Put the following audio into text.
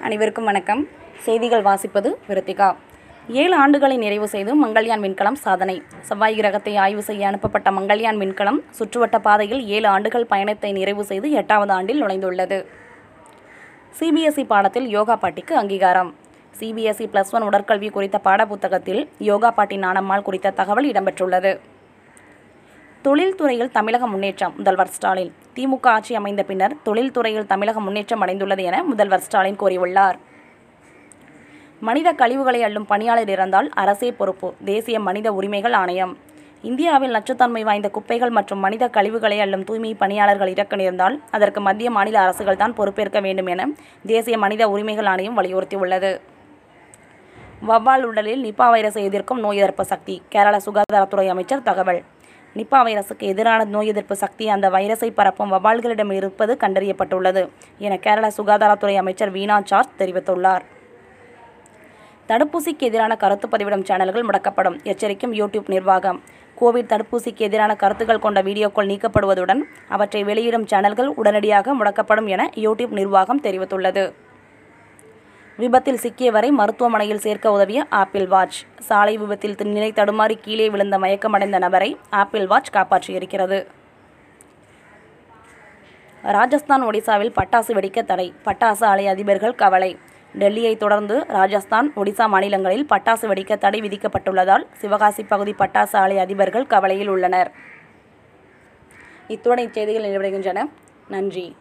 அனைவருக்கும் வணக்கம். செய்திகள் வாசிப்பது விருத்திகா. ஏழு ஆண்டுகளை நிறைவு செய்து மங்கள்யான் விண்கலம் சாதனை. செவ்வாய் கிரகத்தை ஆய்வு செய்ய அனுப்பப்பட்ட மங்கள்யான் விண்கலம் சுற்றுவட்ட பாதையில் ஏழு ஆண்டுகள் பயணத்தை நிறைவு செய்து எட்டாவது ஆண்டில் நுழைந்துள்ளது. சிபிஎஸ்இ பாடத்தில் யோகா பாட்டிக்கு அங்கீகாரம். சிபிஎஸ்இ ப்ளஸ் ஒன் உடற்கல்வி குறித்த பாடப்புத்தகத்தில் யோகா பாட்டி நாணம்மாள் குறித்த தகவல் இடம்பெற்றுள்ளது. தொழில்துறையில் தமிழக முன்னேற்றம் முதல்வர் ஸ்டாலின். திமுக ஆட்சி அமைந்த பின்னர் தொழில்துறையில் தமிழக முன்னேற்றம் அடைந்துள்ளது என முதல்வர் ஸ்டாலின் கூறியுள்ளார். மனித கழிவுகளை அள்ளும் பணியாளர் இறந்தால் அரசே பொறுப்பு தேசிய மனித உரிமைகள் ஆணையம். இந்தியாவில் நச்சுத்தன்மை வாய்ந்த குப்பைகள் மற்றும் மனித கழிவுகளை அள்ளும் தூய்மை பணியாளர்கள் இறக்க நேர்ந்தால் அதற்கு மத்திய மாநில அரசுகள் தான் பொறுப்பேற்க வேண்டும் என தேசிய மனித உரிமைகள் ஆணையம் வலியுறுத்தியுள்ளது. வவ்வால் உடலில் நிபா வைரஸை எதிர்க்கும் நோய் எதிர்ப்பு சக்தி கேரள சுகாதாரத்துறை அமைச்சர் தகவல். நிப்பா வைரஸுக்கு எதிரான நோய் எதிர்ப்பு சக்தி அந்த வைரஸை பரப்பும் வவால்களிடம் இருப்பது கண்டறியப்பட்டுள்ளது என கேரள சுகாதாரத்துறை அமைச்சர் வீணா சார்ஜ் தெரிவித்துள்ளார். தடுப்பூசிக்கு எதிரான கருத்து பதிவிடும் சேனல்கள் முடக்கப்படும். எச்சரிக்கும் யூடியூப் நிர்வாகம். கோவிட் தடுப்பூசிக்கு எதிரான கருத்துக்கள் கொண்ட வீடியோக்கள் நீக்கப்படுவதுடன் அவற்றை வெளியிடும் சேனல்கள் உடனடியாக முடக்கப்படும் என யூடியூப் நிர்வாகம் தெரிவித்துள்ளது. விபத்தில் சிக்கியவரை மருத்துவமனையில் சேர்க்க உதவிய ஆப்பிள் வாட்ச். சாலை விபத்தில் நிலை தடுமாறி கீழே விழுந்த மயக்கமடைந்த நபரை ஆப்பிள் வாட்ச் காப்பாற்றியிருக்கிறது. ராஜஸ்தான் ஒடிசாவில் பட்டாசு வெடிக்க தடை. பட்டாசு ஆலை அதிபர்கள் கவலை. டெல்லியை தொடர்ந்து ராஜஸ்தான் ஒடிசா மாநிலங்களில் பட்டாசு வெடிக்க தடை விதிக்கப்பட்டுள்ளதால் சிவகாசி பகுதி பட்டாசு ஆலை அதிபர்கள் கவலையில் உள்ளனர். இத்துடன் இச்செய்திகள் நிறைவடைகின்றன. நன்றி.